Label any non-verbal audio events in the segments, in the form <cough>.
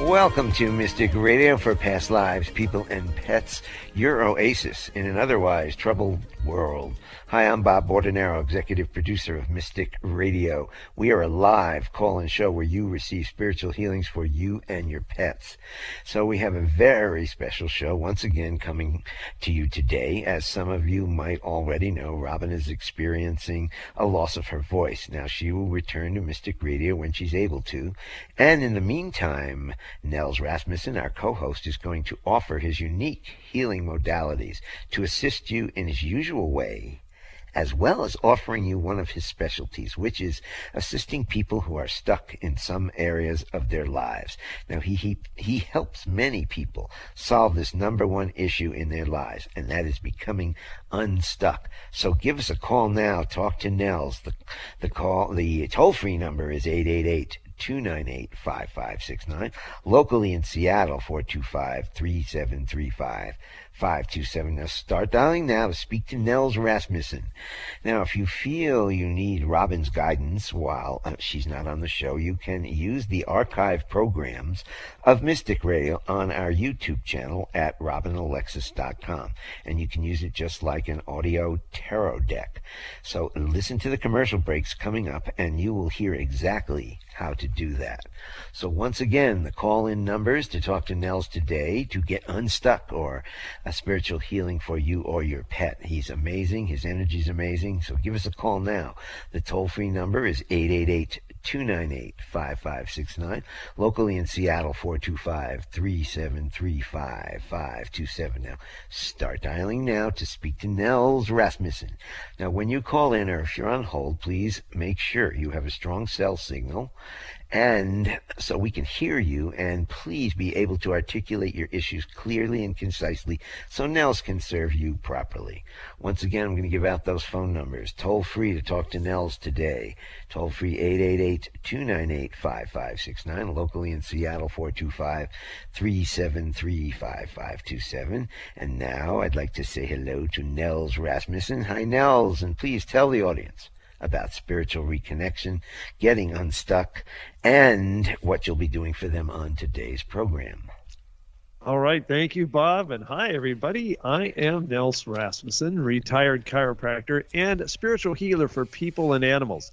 Welcome to Mystic Radio for past lives, people, and pets. Your oasis in an otherwise troubled world. Hi, I'm Bob Bordenero, executive producer of Mystic Radio. We are a live call-in show where you receive spiritual healings for you and your pets. So we have a very special show once again coming to you today. As some of you might already know, Robin is experiencing a loss of her voice. Now she will return to Mystic Radio when she's able to. And in the meantime, Nels Rasmussen, our co-host, is going to offer his unique healing modalities to assist you in his usual way as well as offering you one of his specialties, which is assisting people who are stuck in some areas of their lives. Now, he, he, he helps many people solve this number one issue in their lives, and that is becoming unstuck. So give us a call now. Talk to Nels. The, the call, the toll free number is 888 298 5569. Locally in Seattle, 425 3735. 527. Now start dialing now to speak to Nels Rasmussen. Now, if you feel you need Robin's guidance while uh, she's not on the show, you can use the archive programs of Mystic Radio on our YouTube channel at robinalexis.com. And you can use it just like an audio tarot deck. So listen to the commercial breaks coming up and you will hear exactly how to do that. So once again, the call-in numbers to talk to Nels today to get unstuck or a spiritual healing for you or your pet. He's amazing. His energy is amazing. So give us a call now. The toll-free number is 888 298 5569. Locally in Seattle, 425 3735 527. Now, start dialing now to speak to Nels Rasmussen. Now, when you call in or if you're on hold, please make sure you have a strong cell signal and so we can hear you and please be able to articulate your issues clearly and concisely so Nels can serve you properly. Once again, I'm going to give out those phone numbers. Toll free to talk to Nels today. Toll free 888-298-5569. Locally in Seattle, 425-373-5527. And now I'd like to say hello to Nels Rasmussen. Hi, Nels, and please tell the audience about spiritual reconnection, getting unstuck, and what you'll be doing for them on today's program. All right. Thank you, Bob. And hi, everybody. I am Nels Rasmussen, retired chiropractor and spiritual healer for people and animals.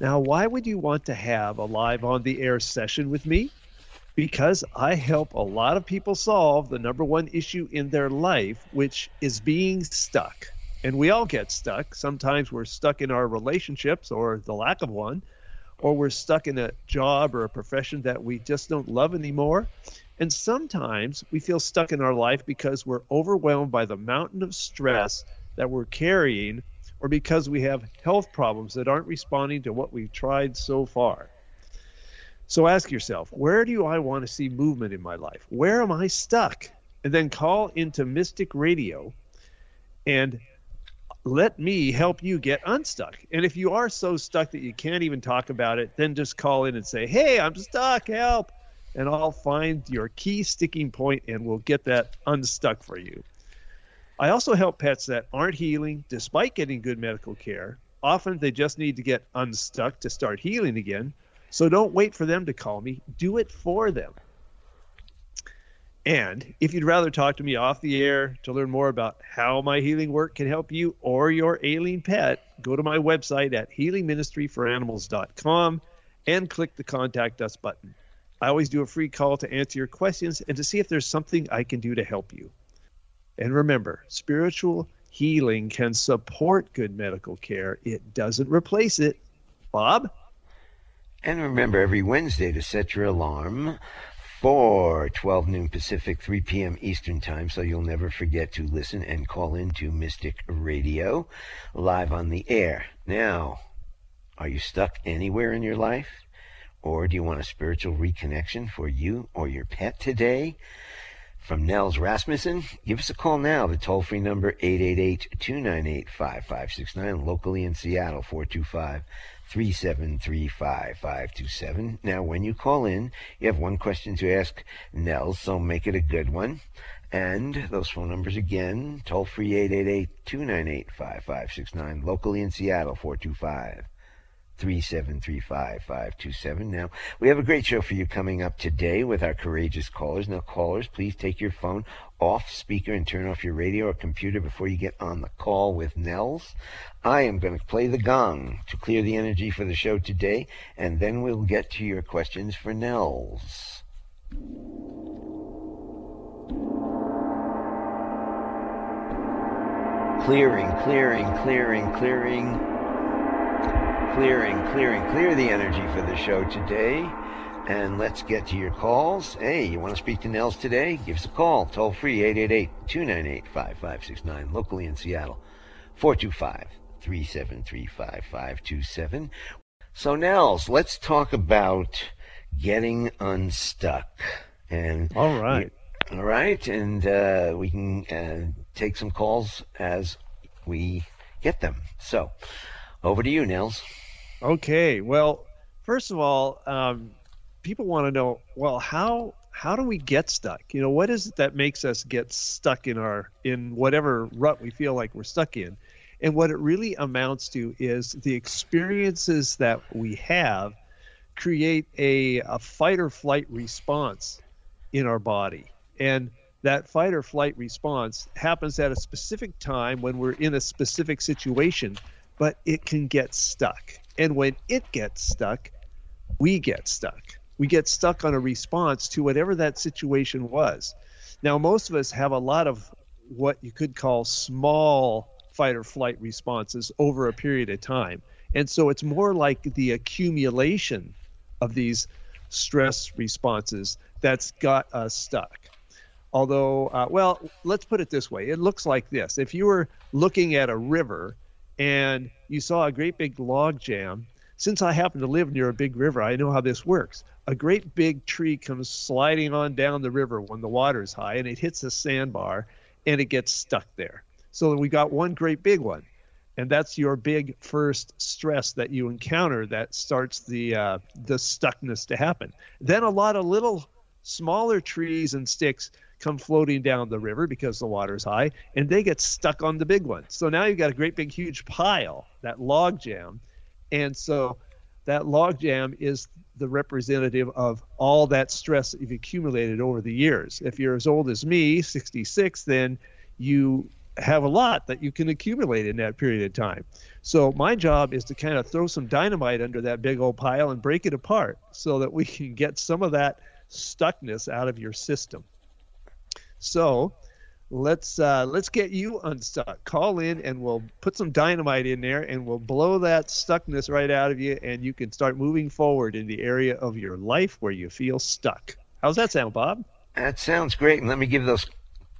Now, why would you want to have a live on the air session with me? Because I help a lot of people solve the number one issue in their life, which is being stuck and we all get stuck. Sometimes we're stuck in our relationships or the lack of one, or we're stuck in a job or a profession that we just don't love anymore. And sometimes we feel stuck in our life because we're overwhelmed by the mountain of stress that we're carrying, or because we have health problems that aren't responding to what we've tried so far. So ask yourself, where do I want to see movement in my life? Where am I stuck? And then call into Mystic Radio and let me help you get unstuck. And if you are so stuck that you can't even talk about it, then just call in and say, Hey, I'm stuck, help. And I'll find your key sticking point and we'll get that unstuck for you. I also help pets that aren't healing despite getting good medical care. Often they just need to get unstuck to start healing again. So don't wait for them to call me, do it for them. And if you'd rather talk to me off the air to learn more about how my healing work can help you or your ailing pet, go to my website at healingministryforanimals.com and click the contact us button. I always do a free call to answer your questions and to see if there's something I can do to help you. And remember, spiritual healing can support good medical care, it doesn't replace it. Bob? And remember every Wednesday to set your alarm for 12 noon Pacific, 3 p.m. Eastern Time, so you'll never forget to listen and call in to Mystic Radio live on the air. Now, are you stuck anywhere in your life? Or do you want a spiritual reconnection for you or your pet today? From Nels Rasmussen, give us a call now. The toll free number 888 298 5569, locally in Seattle, 425 3735527. Now, when you call in, you have one question to ask Nell, so make it a good one. And those phone numbers again, toll free 888 298 5569, locally in Seattle, 425 3735527. Now, we have a great show for you coming up today with our courageous callers. Now, callers, please take your phone off speaker and turn off your radio or computer before you get on the call with Nels. I am going to play the gong to clear the energy for the show today, and then we'll get to your questions for Nels. Clearing, clearing, clearing, clearing, clearing, clearing, clear the energy for the show today. And let's get to your calls. Hey, you want to speak to Nels today? Give us a call. Toll free 888 298 5569. Locally in Seattle 425 373 5527. So, Nels, let's talk about getting unstuck. And all right. All right. And uh, we can uh, take some calls as we get them. So, over to you, Nels. Okay. Well, first of all, um, people want to know, well, how how do we get stuck? You know, what is it that makes us get stuck in our in whatever rut we feel like we're stuck in? And what it really amounts to is the experiences that we have create a, a fight or flight response in our body. And that fight or flight response happens at a specific time when we're in a specific situation, but it can get stuck. And when it gets stuck, we get stuck. We get stuck on a response to whatever that situation was. Now, most of us have a lot of what you could call small fight or flight responses over a period of time. And so it's more like the accumulation of these stress responses that's got us stuck. Although, uh, well, let's put it this way it looks like this. If you were looking at a river and you saw a great big log jam, since I happen to live near a big river, I know how this works. A great big tree comes sliding on down the river when the water is high and it hits a sandbar and it gets stuck there. So we got one great big one. And that's your big first stress that you encounter that starts the uh, the stuckness to happen. Then a lot of little smaller trees and sticks come floating down the river because the water's high, and they get stuck on the big one. So now you've got a great big huge pile, that log jam, and so that log jam is the representative of all that stress that you've accumulated over the years. If you're as old as me, 66, then you have a lot that you can accumulate in that period of time. So my job is to kind of throw some dynamite under that big old pile and break it apart so that we can get some of that stuckness out of your system. So let's uh, let's get you unstuck. Call in and we'll put some dynamite in there and we'll blow that stuckness right out of you and you can start moving forward in the area of your life where you feel stuck. How's that sound, Bob? That sounds great. And let me give those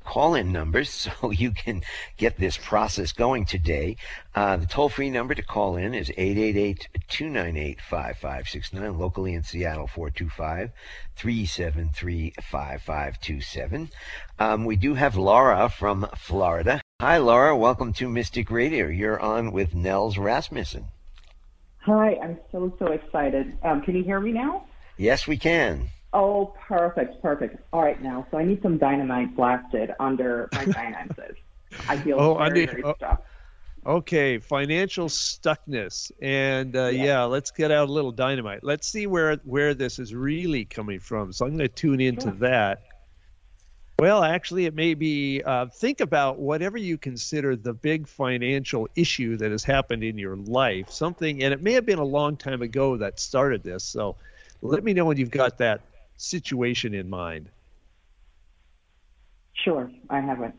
call in numbers <laughs> so you can get this process going today. Uh, the toll free number to call in is 888 298 5569, locally in Seattle 425 373 5527. Um, we do have Laura from Florida. Hi, Laura. Welcome to Mystic Radio. You're on with Nels Rasmussen. Hi, I'm so, so excited. Um, can you hear me now? Yes, we can. Oh, perfect, perfect. All right, now, so I need some dynamite blasted under my <laughs> finances. I feel oh, very, under, very oh, stuck. Okay, financial stuckness, and uh, yeah. yeah. let's get out a little dynamite. Let's see where where this is really coming from. So I'm going to tune into sure. that. Well, actually, it may be. Uh, think about whatever you consider the big financial issue that has happened in your life. Something, and it may have been a long time ago that started this. So, let me know when you've got that situation in mind? Sure, I have it.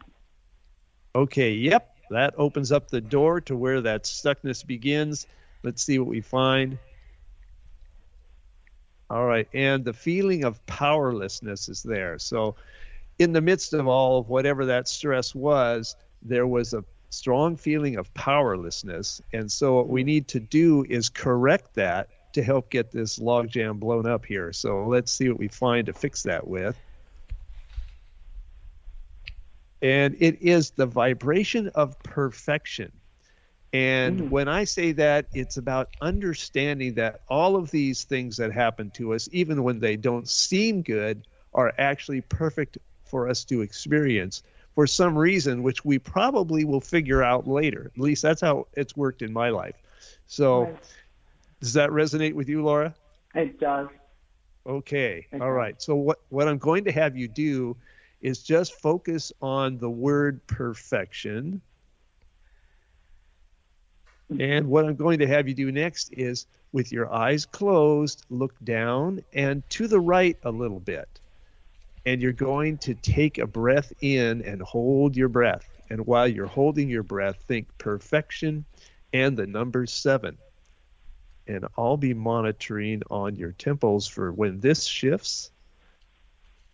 Okay, yep, that opens up the door to where that stuckness begins. Let's see what we find. All right, and the feeling of powerlessness is there. So, in the midst of all of whatever that stress was, there was a strong feeling of powerlessness. And so, what we need to do is correct that to help get this logjam blown up here. So let's see what we find to fix that with. And it is the vibration of perfection. And mm-hmm. when I say that, it's about understanding that all of these things that happen to us, even when they don't seem good, are actually perfect for us to experience for some reason, which we probably will figure out later. At least that's how it's worked in my life. So, right Does that resonate with you, Laura? It does. Okay. It All does. right. So what what I'm going to have you do is just focus on the word perfection. And what I'm going to have you do next is with your eyes closed, look down and to the right a little bit. And you're going to take a breath in and hold your breath. And while you're holding your breath, think perfection and the number seven. And I'll be monitoring on your temples for when this shifts.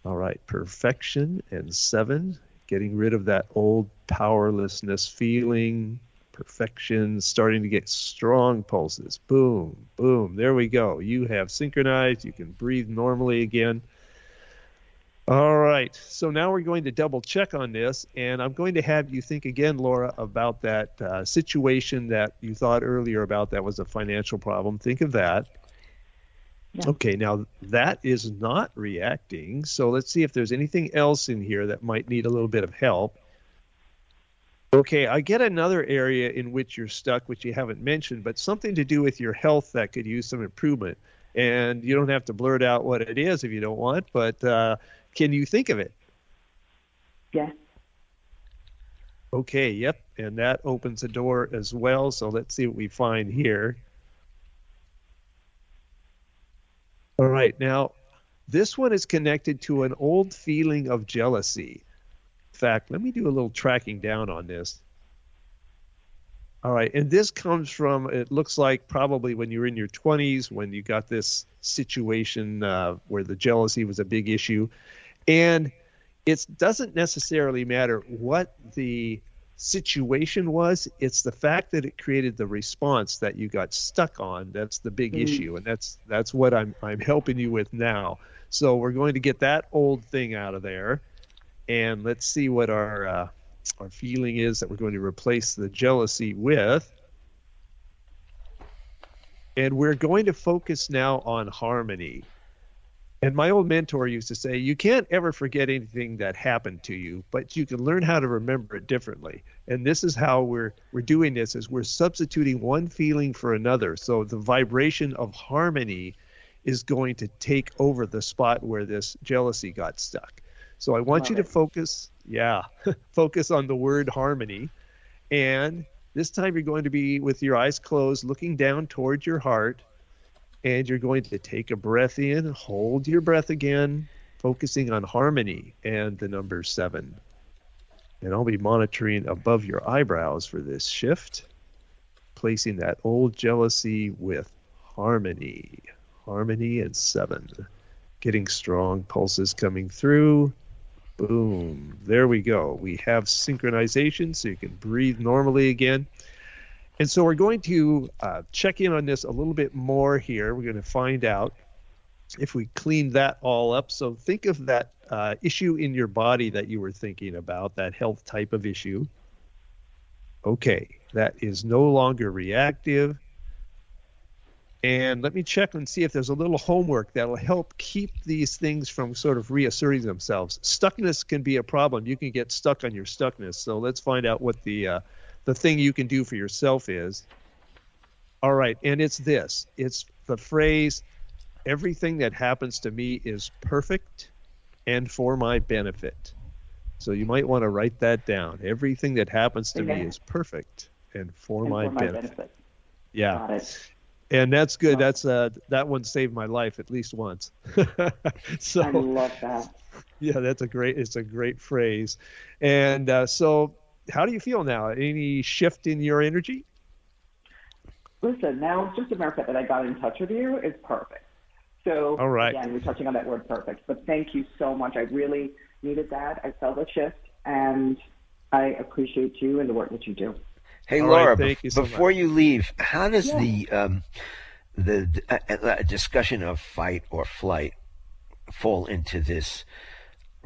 All right, perfection and seven, getting rid of that old powerlessness feeling, perfection, starting to get strong pulses. Boom, boom. There we go. You have synchronized. You can breathe normally again. All right. So now we're going to double check on this, and I'm going to have you think again, Laura, about that uh, situation that you thought earlier about that was a financial problem. Think of that. Yeah. Okay, now that is not reacting. So let's see if there's anything else in here that might need a little bit of help. Okay, I get another area in which you're stuck, which you haven't mentioned, but something to do with your health that could use some improvement. And you don't have to blurt out what it is if you don't want, but uh, can you think of it? Yes. Okay, yep. And that opens a door as well. So let's see what we find here. All right, now this one is connected to an old feeling of jealousy In fact, let me do a little tracking down on this. All right, and this comes from it looks like probably when you were in your 20s when you got this situation uh, where the jealousy was a big issue, and it doesn't necessarily matter what the situation was it's the fact that it created the response that you got stuck on that's the big mm-hmm. issue and that's that's what i'm i'm helping you with now so we're going to get that old thing out of there and let's see what our uh, our feeling is that we're going to replace the jealousy with. And we're going to focus now on harmony. And my old mentor used to say, you can't ever forget anything that happened to you, but you can learn how to remember it differently. And this is how we're we're doing this is we're substituting one feeling for another. So the vibration of harmony is going to take over the spot where this jealousy got stuck. So I want Love you to it. focus, yeah, <laughs> focus on the word harmony. And this time you're going to be with your eyes closed, looking down towards your heart. And you're going to take a breath in, hold your breath again, focusing on harmony and the number seven. And I'll be monitoring above your eyebrows for this shift, placing that old jealousy with harmony. Harmony and seven. Getting strong pulses coming through. Boom. There we go. We have synchronization so you can breathe normally again. And so we're going to uh, check in on this a little bit more here. We're going to find out if we clean that all up. So think of that uh, issue in your body that you were thinking about, that health type of issue. Okay, that is no longer reactive. And let me check and see if there's a little homework that'll help keep these things from sort of reasserting themselves. Stuckness can be a problem. You can get stuck on your stuckness. So let's find out what the uh, the thing you can do for yourself is. All right, and it's this. It's the phrase everything that happens to me is perfect and for my benefit. So you might want to write that down. Everything that happens to me is perfect and for, and my, for my benefit. benefit. Yeah and that's good. That's uh, that one saved my life at least once. <laughs> so I love that. <laughs> Yeah, that's a great. It's a great phrase. And uh, so, how do you feel now? Any shift in your energy? Listen, now it's just a matter of fact that I got in touch with you is perfect. So All right. again, we're touching on that word perfect. But thank you so much. I really needed that. I felt a shift, and I appreciate you and the work that you do. Hey, All Laura, right, you so before much. you leave, how does yeah. the um, the uh, uh, discussion of fight or flight fall into this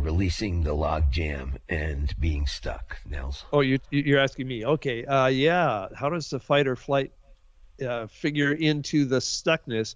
releasing the log jam and being stuck, Nels? Oh, you, you're asking me. Okay, uh, yeah. How does the fight or flight uh, figure into the stuckness?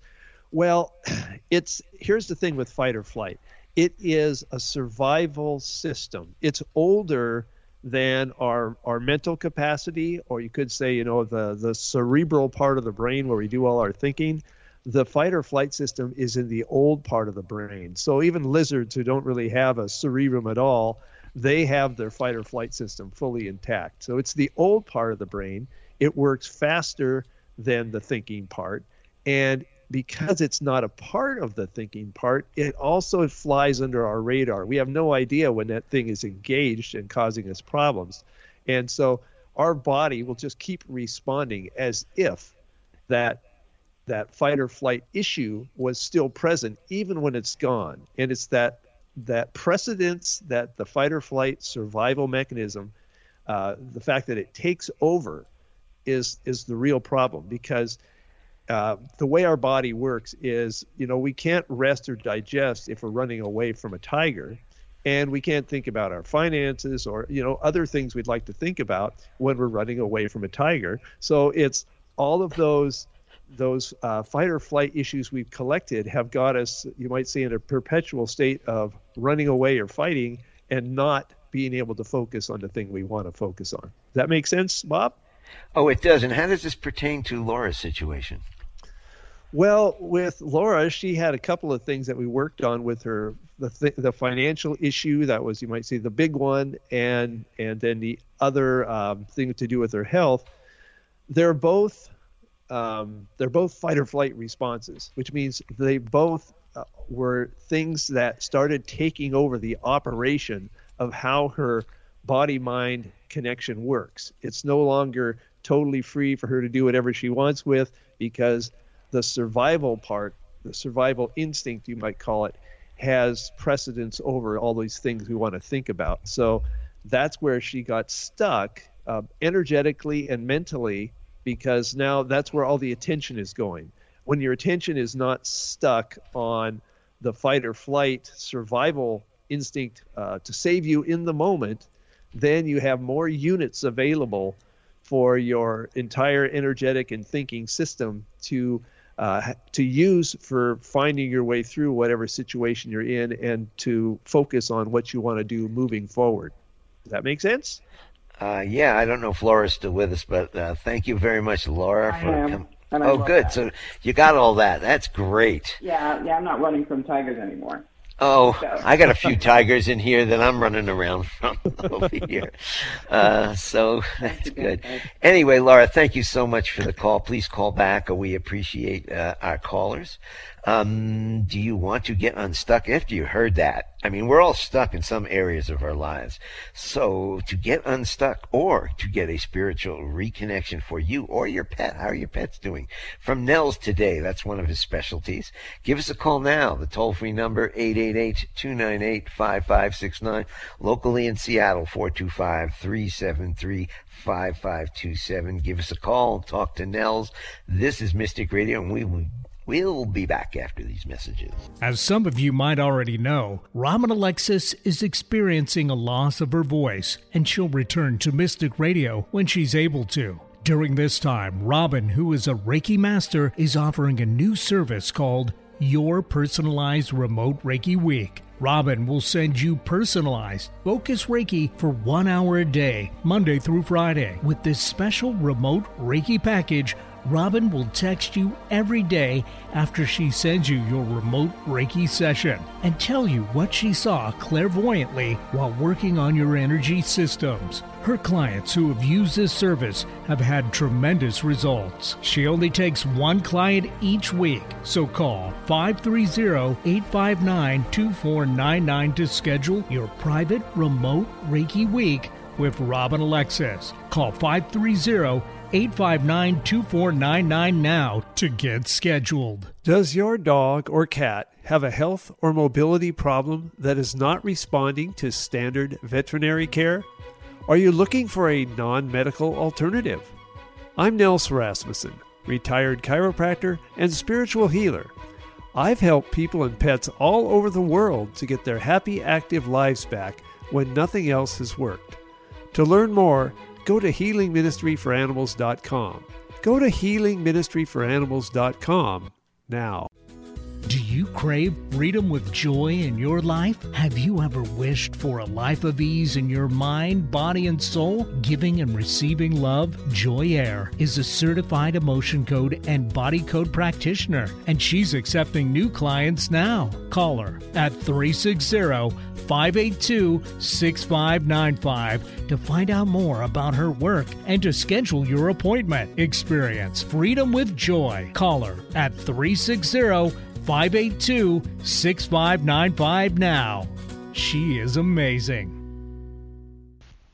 Well, <sighs> it's here's the thing with fight or flight. It is a survival system. It's older than our our mental capacity, or you could say, you know, the the cerebral part of the brain where we do all our thinking. The fight or flight system is in the old part of the brain. So even lizards who don't really have a cerebrum at all, they have their fight or flight system fully intact. So it's the old part of the brain. It works faster than the thinking part. And because it's not a part of the thinking part, it also flies under our radar. We have no idea when that thing is engaged and causing us problems. And so our body will just keep responding as if that that fight or flight issue was still present even when it's gone. And it's that that precedence that the fight or flight survival mechanism, uh, the fact that it takes over is is the real problem because uh, the way our body works is, you know, we can't rest or digest if we're running away from a tiger, and we can't think about our finances or you know other things we'd like to think about when we're running away from a tiger. So it's all of those those uh, fight or flight issues we've collected have got us, you might say, in a perpetual state of running away or fighting and not being able to focus on the thing we want to focus on. Does that make sense, Bob? Oh, it does. And how does this pertain to Laura's situation? Well, with Laura, she had a couple of things that we worked on with her. The th- the financial issue that was, you might say, the big one, and and then the other um, thing to do with her health. They're both um, they're both fight or flight responses, which means they both uh, were things that started taking over the operation of how her body mind connection works. It's no longer totally free for her to do whatever she wants with because the survival part, the survival instinct, you might call it, has precedence over all these things we want to think about. So that's where she got stuck uh, energetically and mentally because now that's where all the attention is going. When your attention is not stuck on the fight or flight survival instinct uh, to save you in the moment, then you have more units available for your entire energetic and thinking system to uh, to use for finding your way through whatever situation you're in and to focus on what you want to do moving forward. Does that make sense? Uh, yeah, I don't know if Laura's still with us, but uh, thank you very much, Laura. I for am. oh, good. That. So you got all that. That's great. Yeah, yeah. I'm not running from tigers anymore. Oh, so. I got a few <laughs> tigers in here that I'm running around <laughs> from over here. Uh, so <laughs> that's good. Anyway, Laura, thank you so much for the call. Please call back. We appreciate uh, our callers. Um, do you want to get unstuck after you heard that? I mean, we're all stuck in some areas of our lives. So to get unstuck or to get a spiritual reconnection for you or your pet, how are your pets doing? From Nels today, that's one of his specialties. Give us a call now. The toll free number 888-298-5569. Locally in Seattle, 425-373-5527. Give us a call. Talk to Nels. This is Mystic Radio and we will We'll be back after these messages. As some of you might already know, Robin Alexis is experiencing a loss of her voice, and she'll return to Mystic Radio when she's able to. During this time, Robin, who is a Reiki master, is offering a new service called Your Personalized Remote Reiki Week. Robin will send you personalized focus Reiki for one hour a day, Monday through Friday. With this special remote Reiki package, Robin will text you every day after she sends you your remote Reiki session and tell you what she saw clairvoyantly while working on your energy systems. Her clients who have used this service have had tremendous results. She only takes one client each week, so call 530 859 2499 to schedule your private remote Reiki week with Robin Alexis. Call 530 859 2499 now to get scheduled. Does your dog or cat have a health or mobility problem that is not responding to standard veterinary care? Are you looking for a non medical alternative? I'm Nels Rasmussen, retired chiropractor and spiritual healer. I've helped people and pets all over the world to get their happy, active lives back when nothing else has worked. To learn more, go to healingministryforanimals.com. Go to healingministryforanimals.com now. Do you crave freedom with joy in your life? Have you ever wished for a life of ease in your mind, body, and soul? Giving and receiving love? Joy Air is a certified emotion code and body code practitioner, and she's accepting new clients now. Call her at 360 582 6595 to find out more about her work and to schedule your appointment. Experience freedom with joy. Call her at 360 582 6595 now. She is amazing.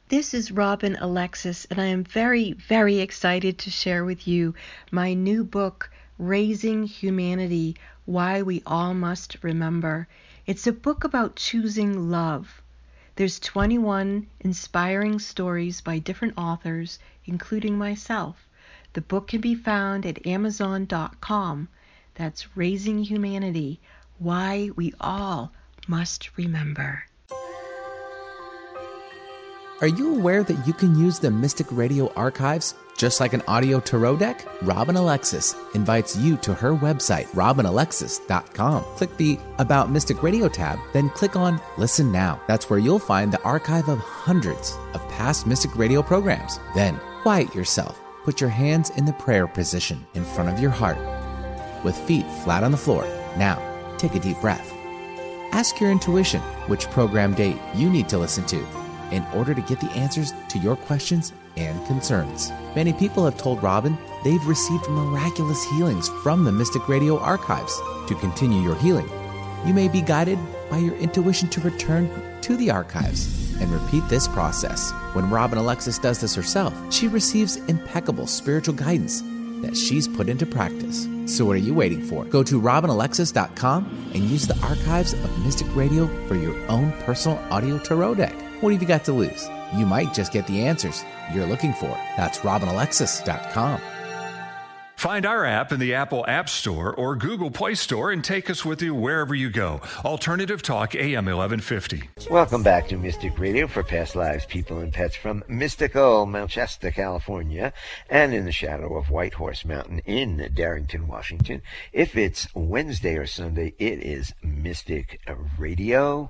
This is Robin Alexis, and I am very, very excited to share with you my new book, Raising Humanity Why We All Must Remember. It's a book about choosing love. There's 21 inspiring stories by different authors, including myself. The book can be found at amazon.com. That's Raising Humanity Why We All Must Remember. Are you aware that you can use the Mystic Radio archives just like an audio tarot deck? Robin Alexis invites you to her website, robinalexis.com. Click the About Mystic Radio tab, then click on Listen Now. That's where you'll find the archive of hundreds of past Mystic Radio programs. Then, quiet yourself. Put your hands in the prayer position in front of your heart with feet flat on the floor. Now, take a deep breath. Ask your intuition which program date you need to listen to in order to get the answers to your questions and concerns. Many people have told Robin they've received miraculous healings from the Mystic Radio archives. To continue your healing, you may be guided by your intuition to return to the archives and repeat this process. When Robin Alexis does this herself, she receives impeccable spiritual guidance that she's put into practice. So, what are you waiting for? Go to robinalexis.com and use the archives of Mystic Radio for your own personal audio tarot deck. What have you got to lose? You might just get the answers you're looking for. That's robinalexis.com. Find our app in the Apple App Store or Google Play Store and take us with you wherever you go. Alternative Talk AM 1150. Welcome back to Mystic Radio for Past Lives, People, and Pets from mystical Mount Shasta, California, and in the shadow of Whitehorse Mountain in Darrington, Washington. If it's Wednesday or Sunday, it is Mystic Radio.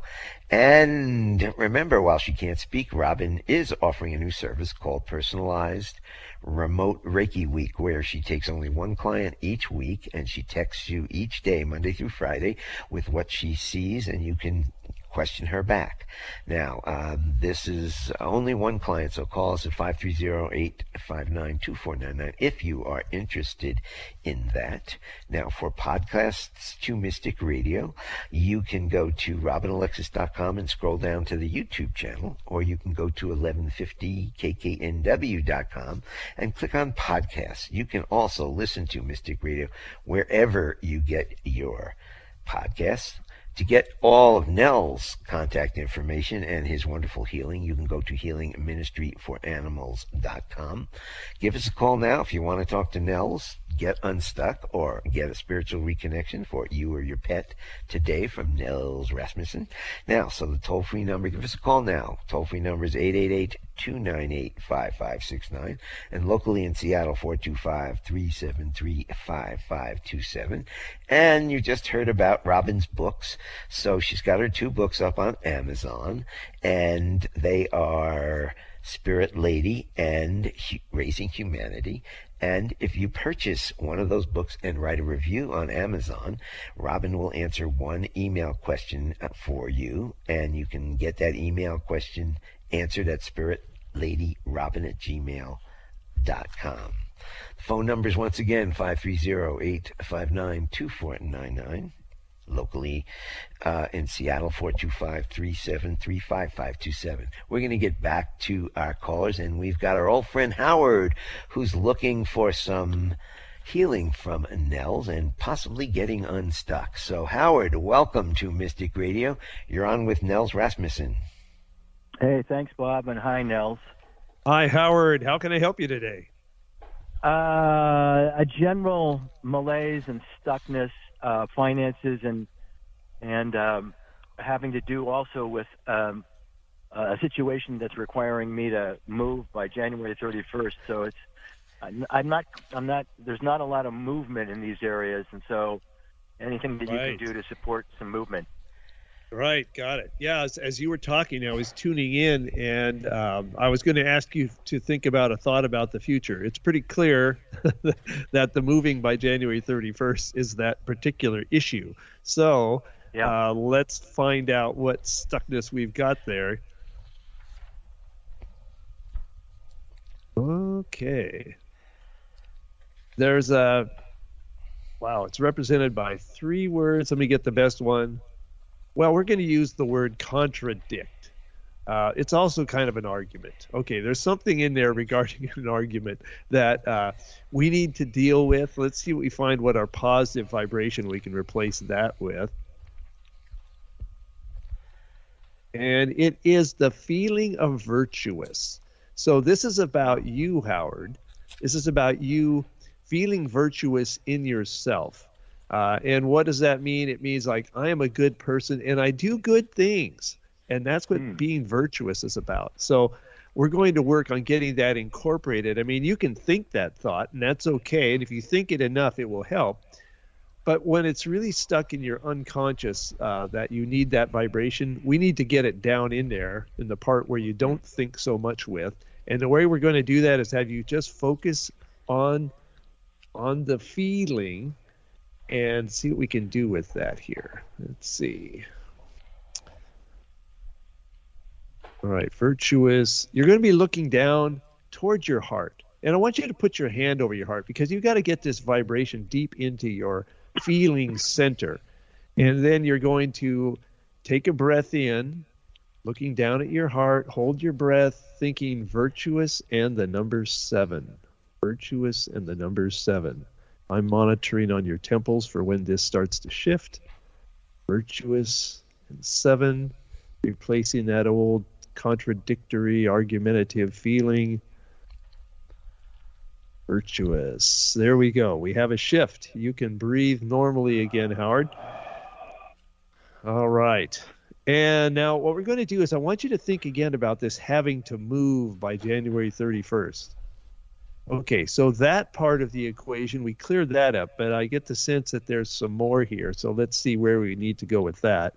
And remember, while she can't speak, Robin is offering a new service called Personalized remote Reiki week where she takes only one client each week and she texts you each day, Monday through Friday, with what she sees. And you can question her back. Now, uh, this is only one client, so call us at 530-859-2499 if you are interested in that. Now, for podcasts to Mystic Radio, you can go to robinalexis.com and scroll down to the YouTube channel, or you can go to 1150kknw.com and click on podcasts. You can also listen to Mystic Radio wherever you get your podcasts. To get all of Nell's contact information and his wonderful healing, you can go to healingministryforanimals.com. Give us a call now if you want to talk to Nels get unstuck or get a spiritual reconnection for you or your pet today from Nels Rasmussen. Now, so the toll free number, give us a call now. Toll free number is 888 298 5569 and locally in Seattle 425 373 5527. And you just heard about Robin's books. So she's got her two books up on Amazon and they are Spirit Lady and Raising Humanity. And if you purchase one of those books and write a review on Amazon, Robin will answer one email question uh, for you. And you can get that email question answered at spiritladyrobin at gmail.com. Phone numbers once again 530 859 2499 locally uh, in Seattle, 425 373 5527. We're going to get back to our callers, and we've got our old friend Howard who's looking for some healing from Nels and possibly getting unstuck. So, Howard, welcome to Mystic Radio. You're on with Nels Rasmussen. Hey, thanks, Bob, and hi, Nels. Hi, Howard. How can I help you today? Uh, a general malaise and stuckness uh, finances and and um, having to do also with um, a situation that's requiring me to move by January 31st. So it's I'm not I'm not there's not a lot of movement in these areas, and so anything that right. you can do to support some movement. Right, got it. Yeah, as, as you were talking, I was tuning in, and um, I was going to ask you to think about a thought about the future. It's pretty clear <laughs> that the moving by January 31st is that particular issue. So yeah. uh, let's find out what stuckness we've got there. Okay. There's a wow. It's represented by three words. Let me get the best one well, we're going to use the word contradict. Uh, it's also kind of an argument. Okay, there's something in there regarding <laughs> an argument that uh, we need to deal with. Let's see what we find, what our positive vibration we can replace that with. And it is the feeling of virtuous. So this is about you, Howard. This is about you feeling virtuous in yourself. Uh, and what does that mean? It means like I am a good person and I do good things. And that's what mm. being virtuous is about. So we're going to work on getting that incorporated. I mean, you can think that thought, and that's okay. And if you think it enough, it will help. But when it's really stuck in your unconscious uh, that you need that vibration, we need to get it down in there in the part where you don't think so much with. And the way we're going to do that is have you just focus on on the feeling and see what we can do with that here. Let's see. All right, virtuous. You're going to be looking down towards your heart. And I want you to put your hand over your heart because you've got to get this vibration deep into your feeling center. And then you're going to take a breath in, looking down at your heart, hold your breath, thinking virtuous and the number seven. Virtuous and the number seven. I'm monitoring on your temples for when this starts to shift. Virtuous and seven, replacing that old contradictory, argumentative feeling. Virtuous. There we go. We have a shift. You can breathe normally again, Howard. All right. And now, what we're going to do is, I want you to think again about this having to move by January 31st. Okay, so that part of the equation, we cleared that up, but I get the sense that there's some more here. So let's see where we need to go with that.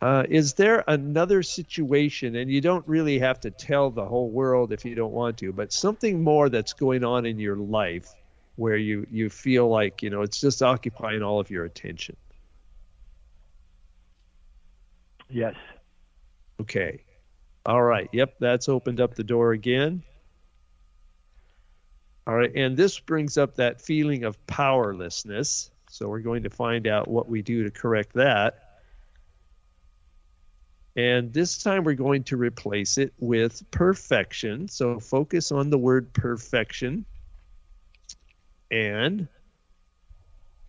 Uh, is there another situation, and you don't really have to tell the whole world if you don't want to, but something more that's going on in your life where you, you feel like, you know, it's just occupying all of your attention? Yes. Okay. All right. Yep, that's opened up the door again. All right, and this brings up that feeling of powerlessness. So we're going to find out what we do to correct that. And this time we're going to replace it with perfection. So focus on the word perfection. And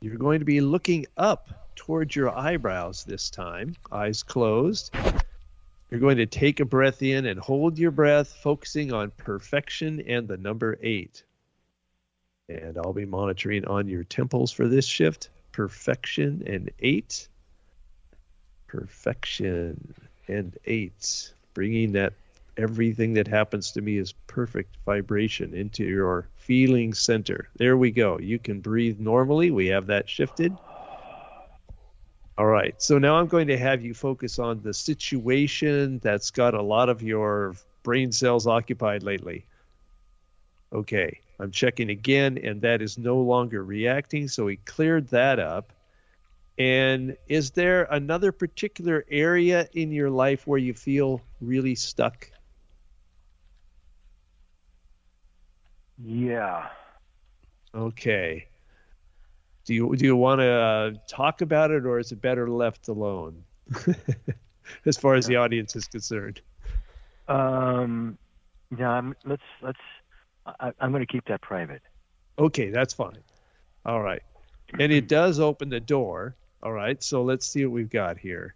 you're going to be looking up towards your eyebrows this time, eyes closed. You're going to take a breath in and hold your breath, focusing on perfection and the number eight. And I'll be monitoring on your temples for this shift. Perfection and eight. Perfection and eight. Bringing that everything that happens to me is perfect vibration into your feeling center. There we go. You can breathe normally. We have that shifted. All right. So now I'm going to have you focus on the situation that's got a lot of your brain cells occupied lately. Okay. I'm checking again, and that is no longer reacting. So we cleared that up. And is there another particular area in your life where you feel really stuck? Yeah. Okay. Do you do you want to uh, talk about it, or is it better left alone, <laughs> as far as the audience is concerned? Um, yeah, I'm, let's let's. I, I'm going to keep that private. Okay, that's fine. All right, and it does open the door. All right, so let's see what we've got here.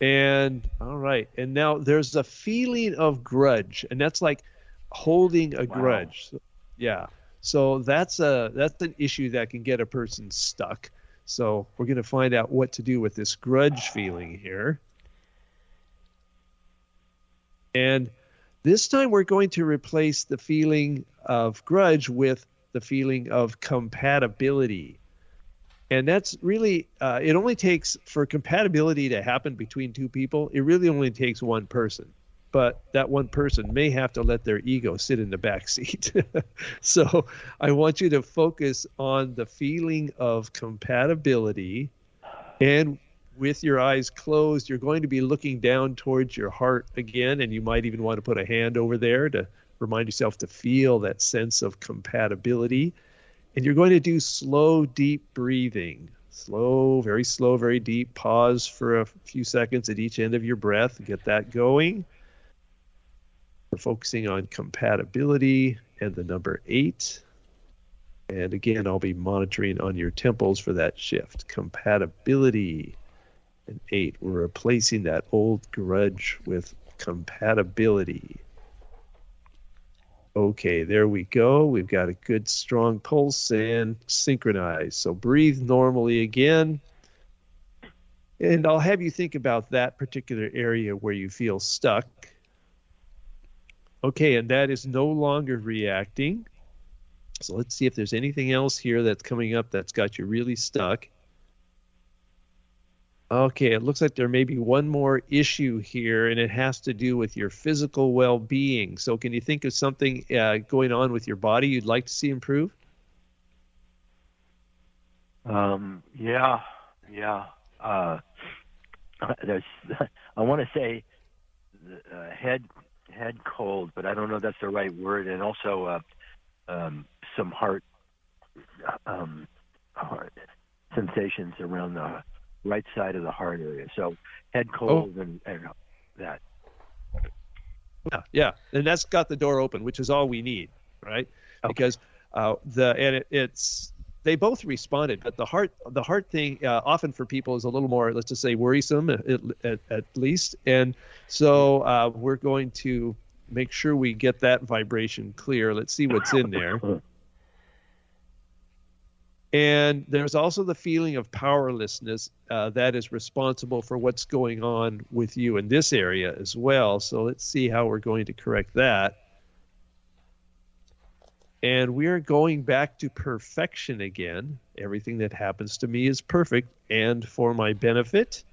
And all right, and now there's a feeling of grudge, and that's like holding a wow. grudge. Yeah. So that's a that's an issue that can get a person stuck. So we're going to find out what to do with this grudge feeling here. And this time we're going to replace the feeling of grudge with the feeling of compatibility. And that's really, uh, it only takes for compatibility to happen between two people, it really only takes one person. But that one person may have to let their ego sit in the back seat. <laughs> so I want you to focus on the feeling of compatibility. And with your eyes closed, you're going to be looking down towards your heart again. And you might even want to put a hand over there to remind yourself to feel that sense of compatibility. And you're going to do slow, deep breathing. Slow, very slow, very deep. Pause for a few seconds at each end of your breath. Get that going. We're focusing on compatibility and the number eight. And again, I'll be monitoring on your temples for that shift. Compatibility and eight. We're replacing that old grudge with compatibility. Okay, there we go. We've got a good strong pulse and synchronize. So breathe normally again. And I'll have you think about that particular area where you feel stuck. Okay, and that is no longer reacting. So let's see if there's anything else here that's coming up that's got you really stuck. Okay, it looks like there may be one more issue here, and it has to do with your physical well being. So, can you think of something uh, going on with your body you'd like to see improve? Um, yeah, yeah. Uh, <laughs> there's, <laughs> I want to say uh, head head cold, but I don't know if that's the right word, and also uh, um, some heart um, heart sensations around the right side of the heart area. So head oh. cold oh. and, and that. Yeah, yeah, and that's got the door open, which is all we need, right? Okay. Because uh, the and it, it's they both responded, but the heart the heart thing uh, often for people is a little more, let's just say, worrisome at, at, at least, and so uh, we're going to make sure we get that vibration clear. Let's see what's in there. And there's also the feeling of powerlessness uh, that is responsible for what's going on with you in this area as well. So let's see how we're going to correct that. And we are going back to perfection again. Everything that happens to me is perfect and for my benefit.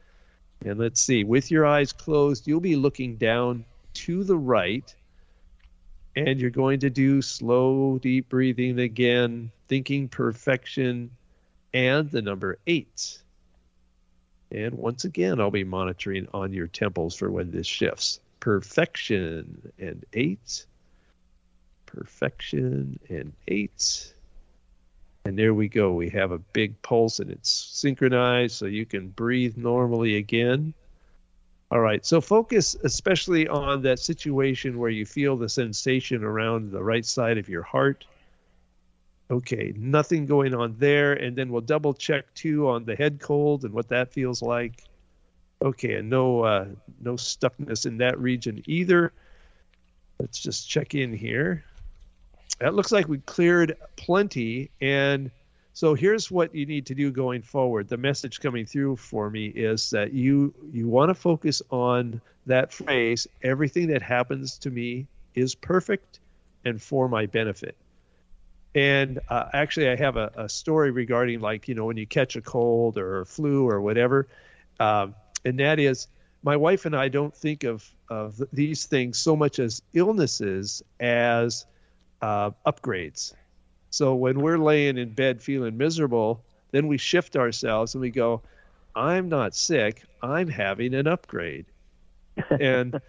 And let's see, with your eyes closed, you'll be looking down to the right and you're going to do slow, deep breathing again, thinking perfection, and the number eight. And once again, I'll be monitoring on your temples for when this shifts. Perfection and eight. Perfection and eight. And there we go. We have a big pulse and it's synchronized so you can breathe normally again. All right. So focus especially on that situation where you feel the sensation around the right side of your heart. Okay, nothing going on there. And then we'll double check too on the head cold and what that feels like. Okay, and no uh, no stuckness in that region either. Let's just check in here. That looks like we cleared plenty and so here's what you need to do going forward. The message coming through for me is that you you want to focus on that phrase everything that happens to me is perfect and for my benefit. And uh, actually, I have a, a, story regarding like you know when you catch a cold or a flu or whatever, um, and that is my wife and I don't think of of these things so much as illnesses as uh, upgrades. So when we're laying in bed feeling miserable, then we shift ourselves and we go, I'm not sick, I'm having an upgrade. and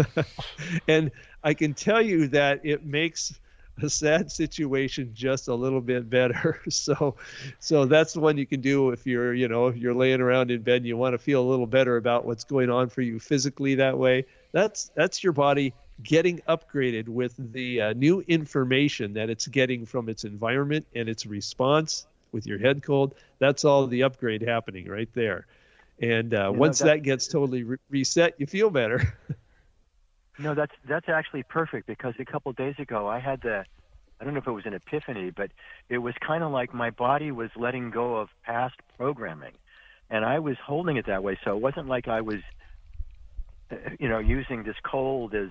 <laughs> and I can tell you that it makes a sad situation just a little bit better. <laughs> So so that's the one you can do if you're, you know, if you're laying around in bed and you want to feel a little better about what's going on for you physically that way. That's that's your body getting upgraded with the uh, new information that it's getting from its environment and its response with your head cold. That's all the upgrade happening right there. And uh, once know, that gets totally re- reset, you feel better. <laughs> no, that's that's actually perfect because a couple of days ago I had the I don't know if it was an epiphany, but it was kind of like my body was letting go of past programming, and I was holding it that way. So it wasn't like I was, uh, you know, using this cold as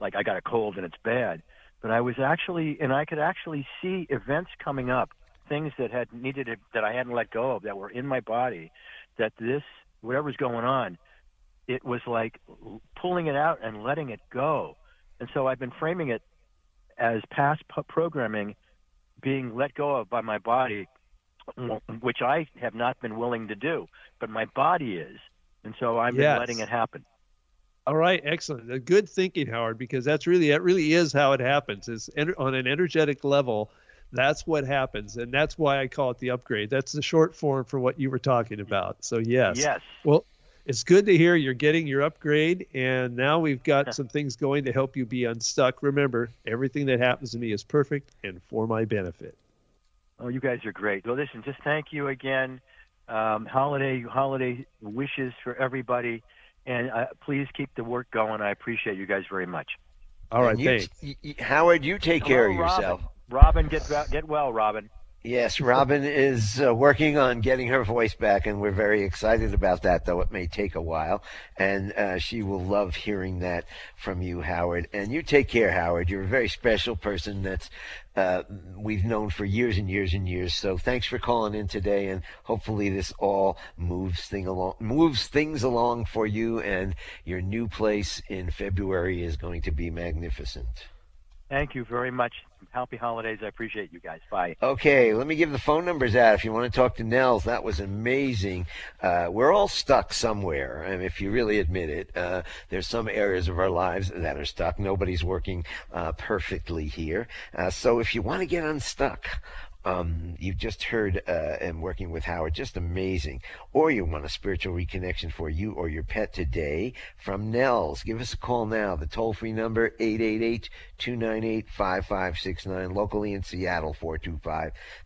like I got a cold and it's bad. but I was actually, and I could actually see events coming up, things that had needed to, that I hadn't let go of that were in my body, that this whatever's going on, it was like pulling it out and letting it go. And so I've been framing it as past programming being let go of by my body, which I have not been willing to do, but my body is. And so I've been letting it happen. All right, excellent. Good thinking, Howard, because that's really that really is how it happens. Is on an energetic level, that's what happens, and that's why I call it the upgrade. That's the short form for what you were talking about. So yes, yes. Well, it's good to hear you're getting your upgrade, and now we've got some things going to help you be unstuck. Remember, everything that happens to me is perfect and for my benefit. Oh, you guys are great. Well, listen, just thank you again. Um, holiday holiday wishes for everybody, and uh, please keep the work going. I appreciate you guys very much. All right, you, thanks. Howard, you take Hello, care of yourself. Robin, Robin get get well, Robin. Yes, Robin is uh, working on getting her voice back, and we're very excited about that, though it may take a while. And uh, she will love hearing that from you, Howard. And you take care, Howard. You're a very special person that's uh, we've known for years and years and years. So thanks for calling in today, and hopefully this all moves thing along, moves things along for you, and your new place in February is going to be magnificent. Thank you very much. Happy holidays. I appreciate you guys. Bye. Okay, let me give the phone numbers out if you want to talk to Nels. That was amazing. Uh, we're all stuck somewhere. I mean, if you really admit it, uh, there's some areas of our lives that are stuck. Nobody's working uh, perfectly here. Uh, so if you want to get unstuck, um, you've just heard uh, and working with Howard, just amazing. Or you want a spiritual reconnection for you or your pet today from Nels. Give us a call now. The toll free number 888-298-5569. Locally in Seattle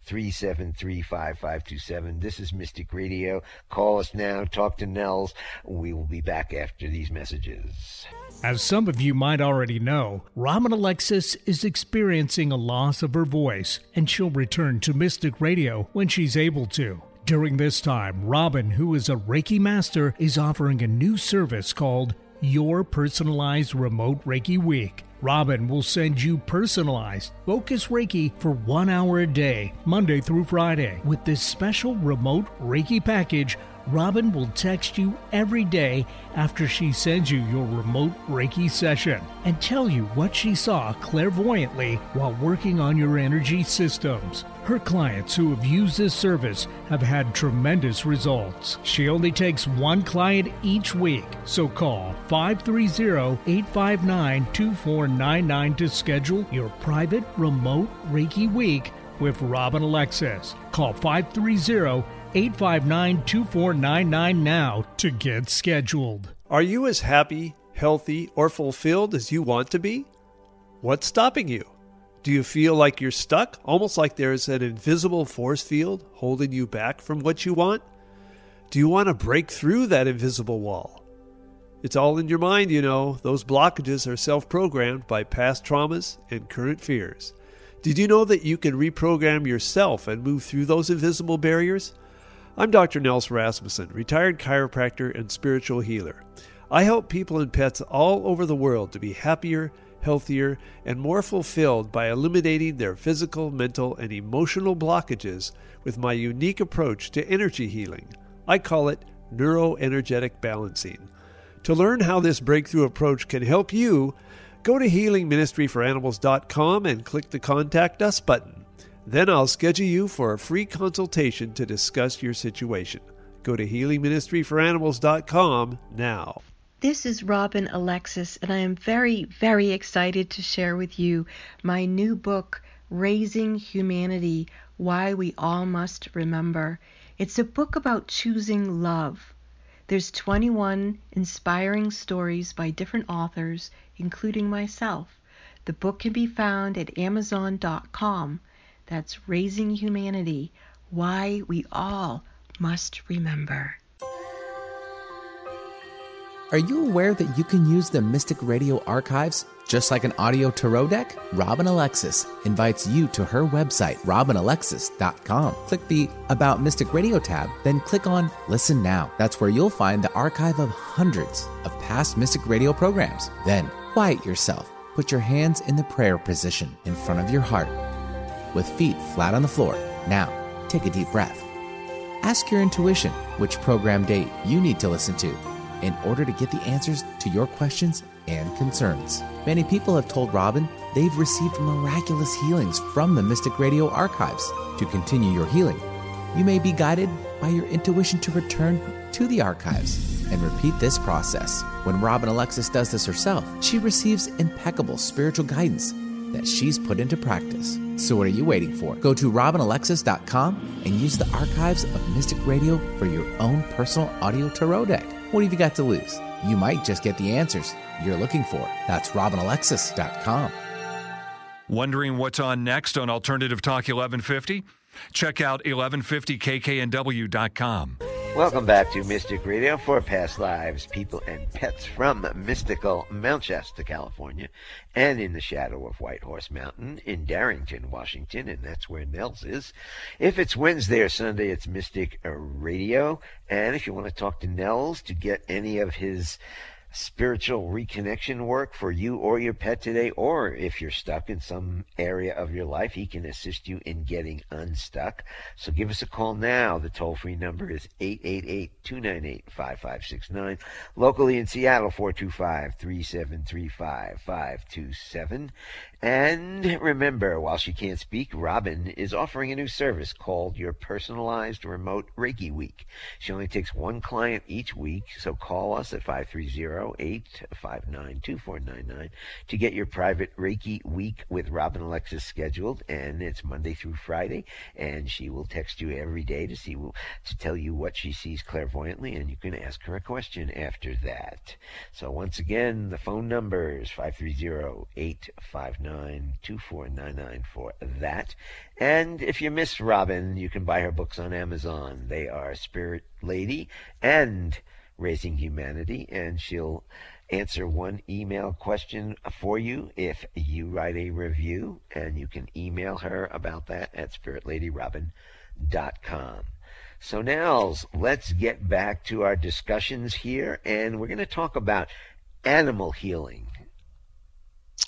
425-373-5527. This is Mystic Radio. Call us now. Talk to Nels. We will be back after these messages. As some of you might already know, Robin Alexis is experiencing a loss of her voice, and she'll return to Mystic Radio when she's able to. During this time, Robin, who is a Reiki master, is offering a new service called Your Personalized Remote Reiki Week. Robin will send you personalized focus Reiki for one hour a day, Monday through Friday. With this special remote Reiki package, Robin will text you every day after she sends you your remote Reiki session and tell you what she saw clairvoyantly while working on your energy systems. Her clients who have used this service have had tremendous results. She only takes one client each week, so call 530 859 2499 to schedule your private remote Reiki week with Robin Alexis. Call 530 859 2499 now to get scheduled. Are you as happy, healthy, or fulfilled as you want to be? What's stopping you? Do you feel like you're stuck, almost like there's an invisible force field holding you back from what you want? Do you want to break through that invisible wall? It's all in your mind, you know. Those blockages are self programmed by past traumas and current fears. Did you know that you can reprogram yourself and move through those invisible barriers? I'm Dr. Nels Rasmussen, retired chiropractor and spiritual healer. I help people and pets all over the world to be happier, healthier, and more fulfilled by eliminating their physical, mental, and emotional blockages with my unique approach to energy healing. I call it neuroenergetic balancing. To learn how this breakthrough approach can help you, go to healingministryforanimals.com and click the Contact Us button. Then I'll schedule you for a free consultation to discuss your situation. Go to healingministryforanimals.com now. This is Robin Alexis, and I am very, very excited to share with you my new book, Raising Humanity Why We All Must Remember. It's a book about choosing love. There's 21 inspiring stories by different authors, including myself. The book can be found at Amazon.com. That's Raising Humanity Why We All Must Remember. Are you aware that you can use the Mystic Radio archives just like an audio tarot deck? Robin Alexis invites you to her website, robinalexis.com. Click the About Mystic Radio tab, then click on Listen Now. That's where you'll find the archive of hundreds of past Mystic Radio programs. Then quiet yourself Put your hands in the prayer position in front of your heart, with feet flat on the floor. Now, take a deep breath. Ask your intuition which program date you need to listen to in order to get the answers to your questions and concerns. Many people have told Robin they've received miraculous healings from the Mystic Radio archives. To continue your healing, you may be guided by your intuition to return to the archives and repeat this process. When Robin Alexis does this herself, she receives impeccable spiritual guidance that she's put into practice. So, what are you waiting for? Go to robinalexis.com and use the archives of Mystic Radio for your own personal audio tarot deck. What have you got to lose? You might just get the answers you're looking for. That's robinalexis.com. Wondering what's on next on Alternative Talk 1150? Check out 1150kknw.com. Welcome back to Mystic Radio for past lives, people, and pets from mystical Mount Shasta, California, and in the shadow of Whitehorse Mountain in Darrington, Washington, and that's where Nels is. If it's Wednesday or Sunday, it's Mystic Radio. And if you want to talk to Nels to get any of his spiritual reconnection work for you or your pet today, or if you're stuck in some area of your life, he can assist you in getting unstuck. So give us a call now. The toll free number is 888 298 5569. Locally in Seattle, 425 3735 527. And remember, while she can't speak, Robin is offering a new service called Your Personalized Remote Reiki Week. She only takes one client each week, so call us at 530-859-2499 to get your private Reiki Week with Robin Alexis scheduled, and it's Monday through Friday, and she will text you every day to see to tell you what she sees clairvoyantly, and you can ask her a question after that. So once again, the phone number is 530 859 2499 for that. And if you miss Robin, you can buy her books on Amazon. They are Spirit Lady and Raising Humanity, and she'll answer one email question for you if you write a review, and you can email her about that at spiritladyrobin.com. So now let's get back to our discussions here, and we're going to talk about animal healing.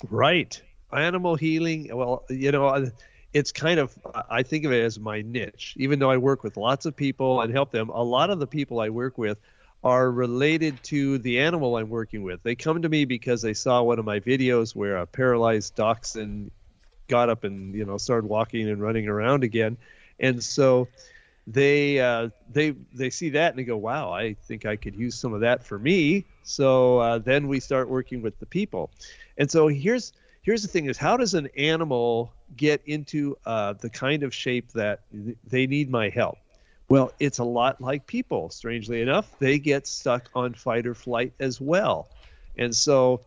Right animal healing, well, you know, it's kind of I think of it as my niche. Even though I work with lots of people and help them, a lot of the people I work with are related to the animal I'm working with. They come to me because they saw one of my videos where a paralyzed dachshund got up and you know started walking and running around again, and so they uh, they they see that and they go, "Wow, I think I could use some of that for me." So uh, then we start working with the people, and so here's here's the thing is how does an animal get into uh, the kind of shape that they need my help? Well it's a lot like people. Strangely enough they get stuck on fight or flight as well. And so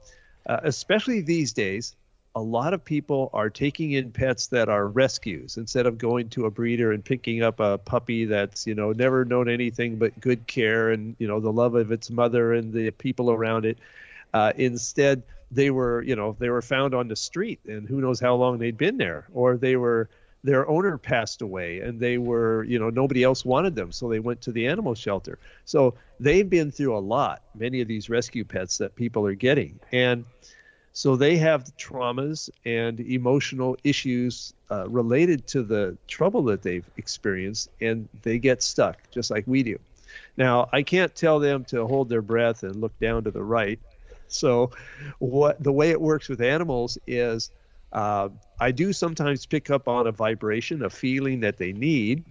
uh, especially these days a lot of people are taking in pets that are rescues instead of going to a breeder and picking up a puppy that's you know never known anything but good care and you know the love of its mother and the people around it. Uh, instead they were you know they were found on the street and who knows how long they'd been there or they were their owner passed away and they were you know nobody else wanted them so they went to the animal shelter. So they've been through a lot many of these rescue pets that people are getting. And so they have traumas and emotional issues uh, related to the trouble that they've experienced and they get stuck just like we do. Now i can't tell them to hold their breath and look down to the right so, what the way it works with animals is uh, I do sometimes pick up on a vibration, a feeling that they need.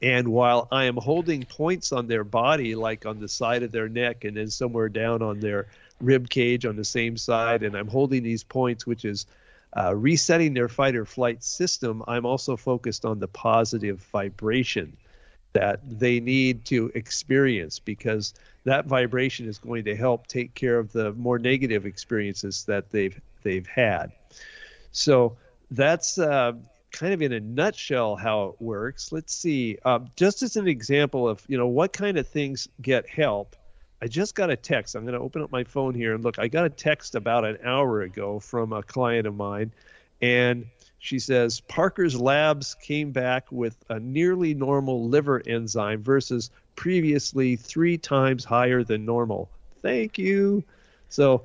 And while I am holding points on their body, like on the side of their neck and then somewhere down on their rib cage on the same side, and I'm holding these points, which is uh, resetting their fight or flight system, I'm also focused on the positive vibration that they need to experience because that vibration is going to help take care of the more negative experiences that they've they've had. So that's uh, kind of in a nutshell how it works. Let's see. Um, just as an example of you know what kind of things get help. I just got a text. I'm going to open up my phone here and look. I got a text about an hour ago from a client of mine, and she says Parker's labs came back with a nearly normal liver enzyme versus previously three times higher than normal. Thank you. So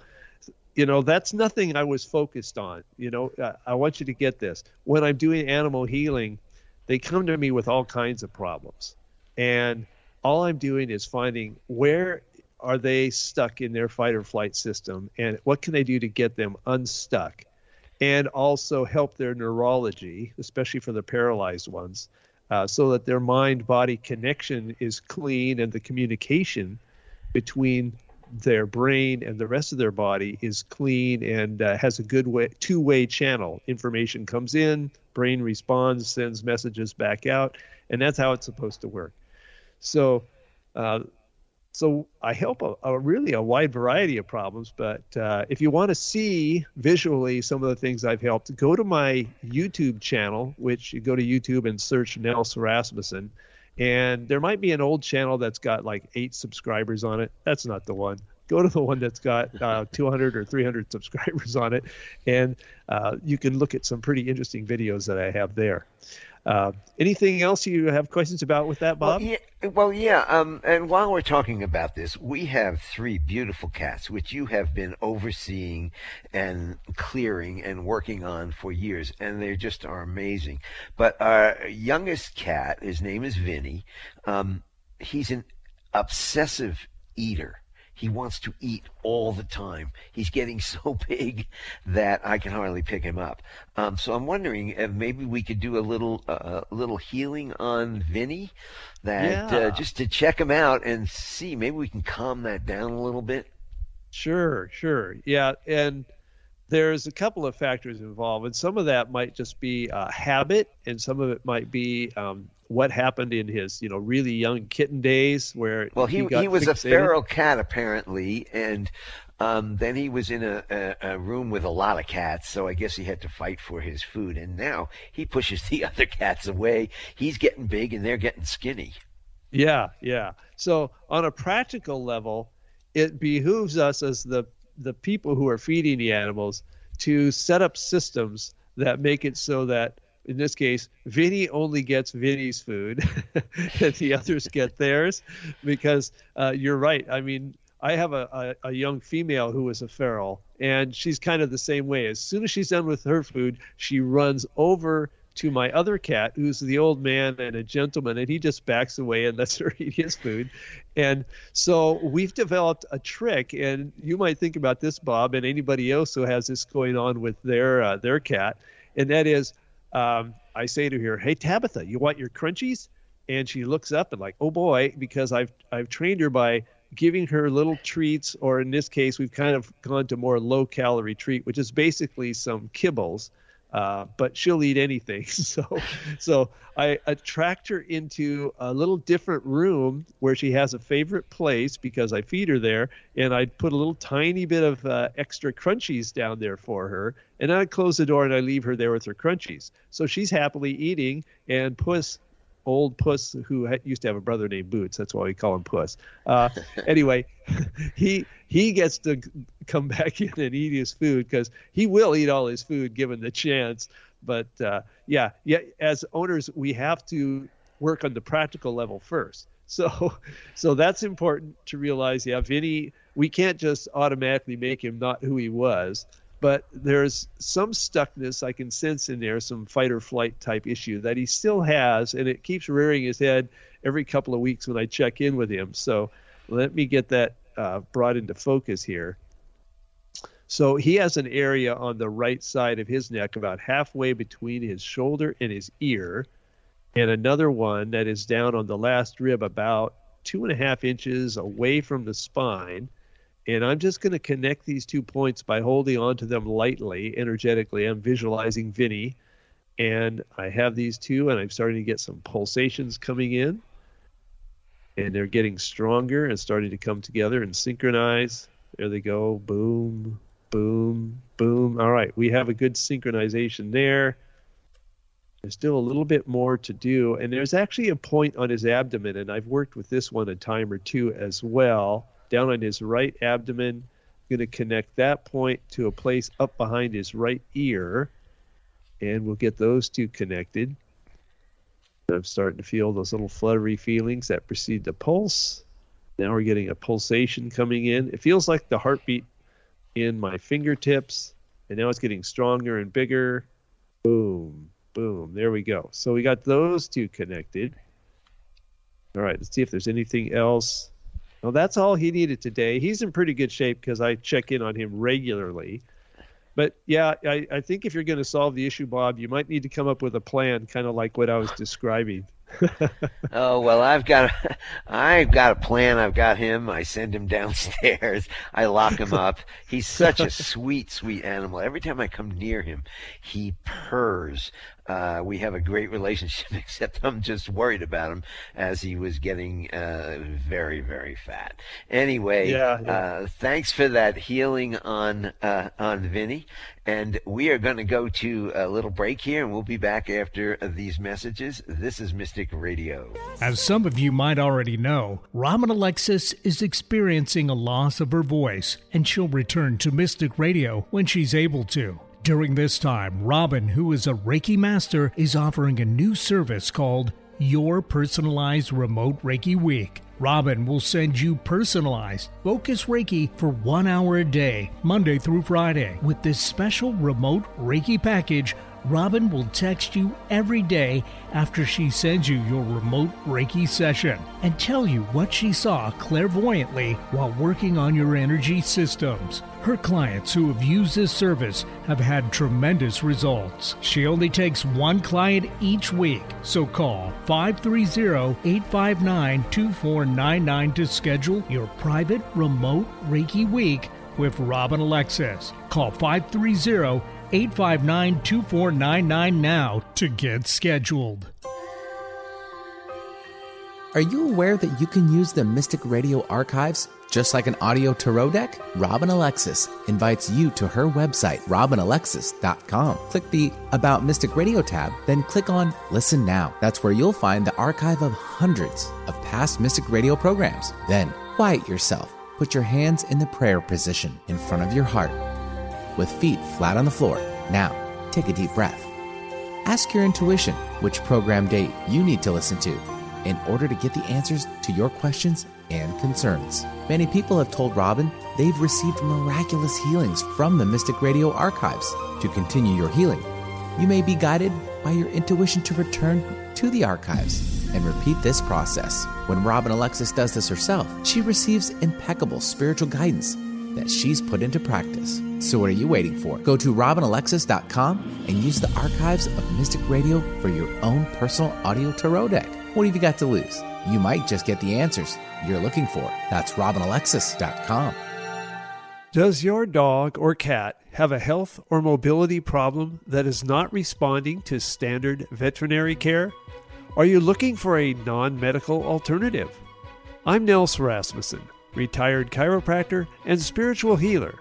you know, that's nothing I was focused on. You know, uh, I want you to get this. When I'm doing animal healing, they come to me with all kinds of problems. And all I'm doing is finding where are they stuck in their fight or flight system and what can they do to get them unstuck and also help their neurology, especially for the paralyzed ones, uh, so that their mind body connection is clean and the communication between their brain and the rest of their body is clean and uh, has a good way two-way channel. Information comes in brain responds sends messages back out and that's how it's supposed to work. So uh, so I help a, a, really a wide variety of problems. But uh, if you want to see visually some of the things I've helped, go to my YouTube channel, which you go to YouTube and search Nels Rasmussen. And there might be an old channel that's got like eight subscribers on it. That's not the one. Go to the one that's got uh, <laughs> 200 or 300 subscribers on it, and uh, you can look at some pretty interesting videos that I have there. Uh, anything else you have questions about with that, Bob? Well, yeah. Well, yeah um, and while we're talking about this, we have three beautiful cats, which you have been overseeing and clearing and working on for years, and they just are amazing. But our youngest cat, his name is Vinny. Um, he's an obsessive eater he wants to eat all the time. He's getting <laughs> so big that I can hardly pick him up. Um, so I'm wondering if maybe we could do a little uh, little healing on Vinny, that uh, yeah. uh, just to check him out and see. Maybe we can calm that down a little bit. Sure, sure, yeah, and there's a couple of factors involved, and some of that might just be a habit, and some of it might be um, what happened in his you know really young kitten days where well he he, he was fixated. a feral cat apparently and um, then he was in a, a, a, room with a lot of cats, so I guess he had to fight for his food. And now he pushes <laughs> the other cats away. He's getting big, and they're getting skinny. Yeah, yeah. So on a practical level, it behooves us as the the people who are feeding the animals to set up systems that make it so that in this case, Vinny only gets Vinny's food, <laughs> and the others get theirs, because uh, you're right. I mean, I have a, a, a, young female who is a feral, and she's kind of the same way. As soon as she's done with her food, she runs over to my other cat, who's the old man and a gentleman, and he just backs away and lets her <laughs> eat his food. And so we've developed a trick, and you might think about this, Bob, and anybody else who has this going on with their uh, their cat, and that is um, I say to her, "Hey Tabitha, you want your crunchies?" And she looks up and like, "Oh boy," because I've I've trained her by giving her little treats, or in this case, we've kind of gone to more low calorie treat, which is basically some kibbles uh, but she'll eat anything. <laughs> So, so I attract her into a little different room where she has a favorite place because I feed her there, and I put a little tiny bit of uh, extra crunchies down there for her, and I close the door and I leave her there with her crunchies. So she's happily eating, and Puss old Puss who used to have a brother named Boots. That's why we call him Puss. Uh, <laughs> anyway, <laughs> he he gets to come back <laughs> in and eat his food because he will eat all his food given the chance. But uh, yeah, yeah, as owners, we have to work on the practical level first. So, so that's important to realize. Yeah, Vinny, we can't just automatically make him not who he was but there's some stuckness I can sense in there, some fight or flight type issue that he still has, and it keeps rearing his head every couple of weeks when I check in with him. So let me get that uh, brought into focus here. So he has an area on the right side of his neck, about halfway between his shoulder and his ear, and another one that is down on the last rib, about two and a half inches away from the spine and I'm just going to connect these two points by holding onto them lightly, energetically. I'm visualizing Vinny, and I have these two, and I'm starting to get some pulsations coming in, and they're getting stronger and starting to come together and synchronize. There they go. Boom, boom, boom. All right, we have a good synchronization there. There's still a little bit more to do, and there's actually a point on his abdomen, and I've worked with this one a time or two as well down on his right abdomen. Going to connect that point to a place up behind his right ear, and we'll get those two connected. I'm starting to feel those little fluttery feelings that precede the pulse. Now we're getting a pulsation coming in. It feels like the heartbeat in my fingertips, and now it's getting stronger and bigger. Boom, boom. There we go. So we got those two connected. All right, let's see if there's anything else. Well, that's all he needed today. He's in pretty good shape because I check in on him regularly. But yeah, I, I think if you're going to solve the issue, Bob, you might need to come up with a plan, kind of like what I was describing. Oh well, I've got a, <laughs> I've got a plan. I've got him. I send him <laughs> downstairs. I lock him up. He's such a <laughs> sweet, sweet animal. Every time I come near him, he purrs. Uh, we have a great relationship, except I'm just worried about him as he was getting uh, very, very fat. Anyway, yeah, yeah. Uh, thanks for that healing on uh, on Vinny, and we are going to go to a little break here, and we'll be back after these messages. This is Mystic Radio. As some of you might already know, Robin Alexis is experiencing a loss of her voice, and she'll return to Mystic Radio when she's able to. During this time, Robin, who is a Reiki master, is offering a new service called Your Personalized Remote Reiki Week. Robin will send you personalized focus Reiki for one hour a day, Monday through Friday. With this special remote Reiki package, Robin will text you every day after she sends you your remote Reiki session and tell you what she saw clairvoyantly while working on your energy systems. Her clients who have used this service have had tremendous results. She only takes one client each week, so call 530 859 2499 to schedule your private remote Reiki week with Robin Alexis. Call 530 859 2499 now to get scheduled. Are you aware that you can use the Mystic Radio archives just like an audio tarot deck? Robin Alexis invites you to her website, robinalexis.com. Click the About Mystic Radio tab, then click on Listen Now. That's where you'll find the archive of hundreds of past Mystic Radio programs. Then quiet yourself. Put your hands in the prayer position in front of your heart with feet flat on the floor. Now, take a deep breath. Ask your intuition which program date you need to listen to in order to get the answers to your questions and concerns. Many people have told Robin they've received miraculous healings from the Mystic Radio archives. To continue your healing, you may be guided by your intuition to return to the archives and repeat this process. When Robin Alexis does this herself, she receives impeccable spiritual guidance that she's put into practice. So what are you waiting for? Go to robinalexis.com and use the archives of Mystic Radio for your own personal audio tarot deck. What have you got to lose? You might just get the answers you're looking for. That's robinalexis.com. Does your dog or cat have a health or mobility problem that is not responding to standard veterinary care? Are you looking for a non medical alternative? I'm Nels Rasmussen, retired chiropractor and spiritual healer.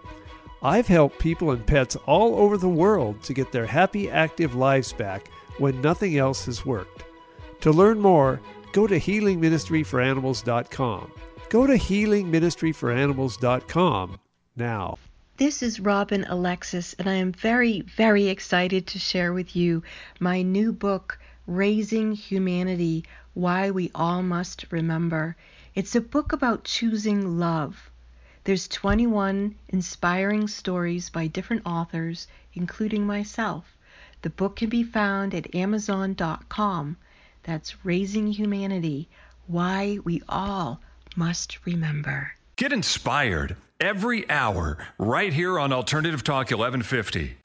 I've helped people and pets all over the world to get their happy, active lives back when nothing else has worked. To learn more, go to healingministryforanimals.com. Go to healingministryforanimals.com now. This is Robin Alexis, and I am very, very excited to share with you my new book, Raising Humanity Why We All Must Remember. It's a book about choosing love. There's 21 inspiring stories by different authors, including myself. The book can be found at amazon.com. That's Raising Humanity Why We All Must Remember. Get inspired every hour right here on Alternative Talk 1150.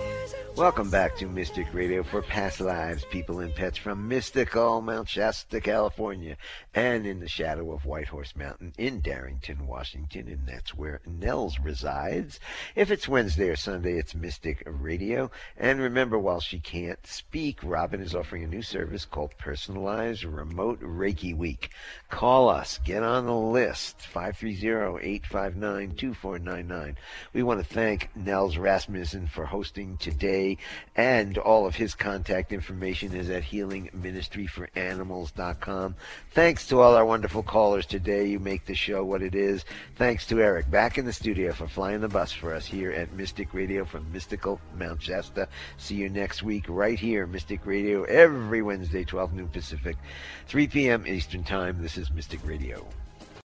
Welcome back to Mystic Radio for past lives, people and pets from mystical Mount Shasta, California, and in the shadow of Whitehorse Mountain in Darrington, Washington, and that's where Nels resides. If it's Wednesday or Sunday, it's Mystic Radio. And remember, while she can't speak, Robin is offering a new service called Personalized Remote Reiki Week. Call us, get on the list, 530-859-2499. We want to thank Nels Rasmussen for hosting and all of his contact information is at healingministryforanimals.com. Thanks to all our wonderful callers today. You make the show what it is. Thanks to Eric back in the studio for flying the bus for us here at Mystic Radio from mystical Mount Shasta. See you next week right here, Mystic Radio, every Wednesday, 12 noon Pacific, 3 p.m. Eastern Time. This is Mystic Radio.